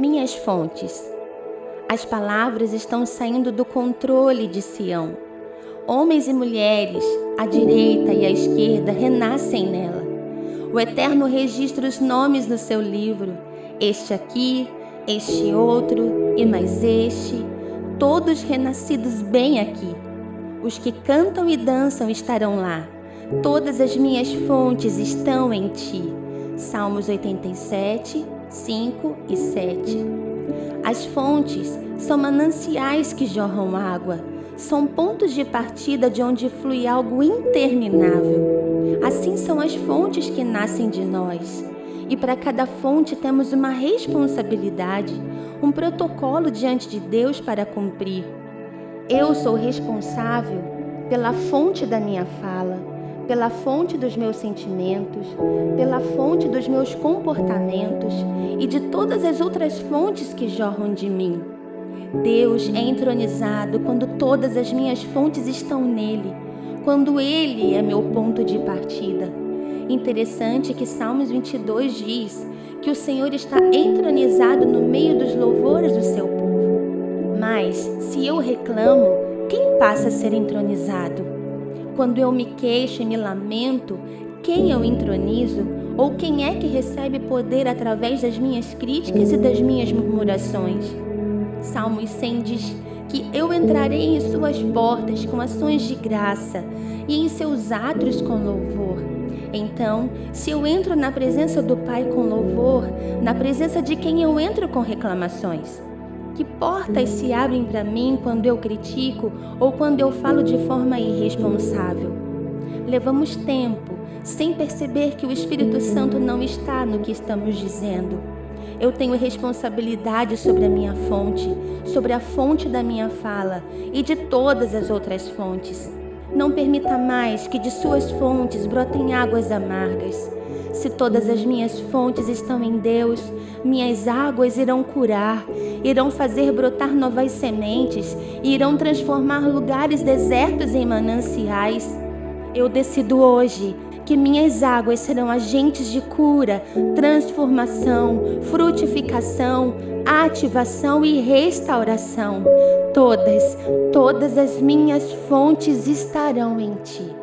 minhas fontes. As palavras estão saindo do controle de Sião. Homens e mulheres, à direita e à esquerda, renascem nela. O Eterno registra os nomes no seu livro: este aqui, este outro e mais este, todos renascidos bem aqui. Os que cantam e dançam estarão lá. Todas as minhas fontes estão em ti. Salmos 87, 5 e 7. As fontes são mananciais que jorram água, são pontos de partida de onde flui algo interminável. Assim são as fontes que nascem de nós. E para cada fonte temos uma responsabilidade, um protocolo diante de Deus para cumprir. Eu sou responsável pela fonte da minha fala, pela fonte dos meus sentimentos, pela fonte dos meus comportamentos e de todas as outras fontes que jorram de mim. Deus é entronizado quando todas as minhas fontes estão nele, quando ele é meu ponto de partida. Interessante que Salmos 22 diz que o Senhor está entronizado no meio dos louvores do seu povo. Mas, se eu reclamo, quem passa a ser entronizado? Quando eu me queixo e me lamento, quem eu entronizo? Ou quem é que recebe poder através das minhas críticas e das minhas murmurações? Salmos 100 diz que eu entrarei em suas portas com ações de graça e em seus átrios com louvor. Então, se eu entro na presença do Pai com louvor, na presença de quem eu entro com reclamações? Que portas se abrem para mim quando eu critico ou quando eu falo de forma irresponsável? Levamos tempo sem perceber que o Espírito Santo não está no que estamos dizendo. Eu tenho responsabilidade sobre a minha fonte, sobre a fonte da minha fala e de todas as outras fontes. Não permita mais que de suas fontes brotem águas amargas. Se todas as minhas fontes estão em Deus, minhas águas irão curar, irão fazer brotar novas sementes e irão transformar lugares desertos em mananciais. Eu decido hoje que minhas águas serão agentes de cura, transformação, frutificação, ativação e restauração. Todas, todas as minhas fontes estarão em ti.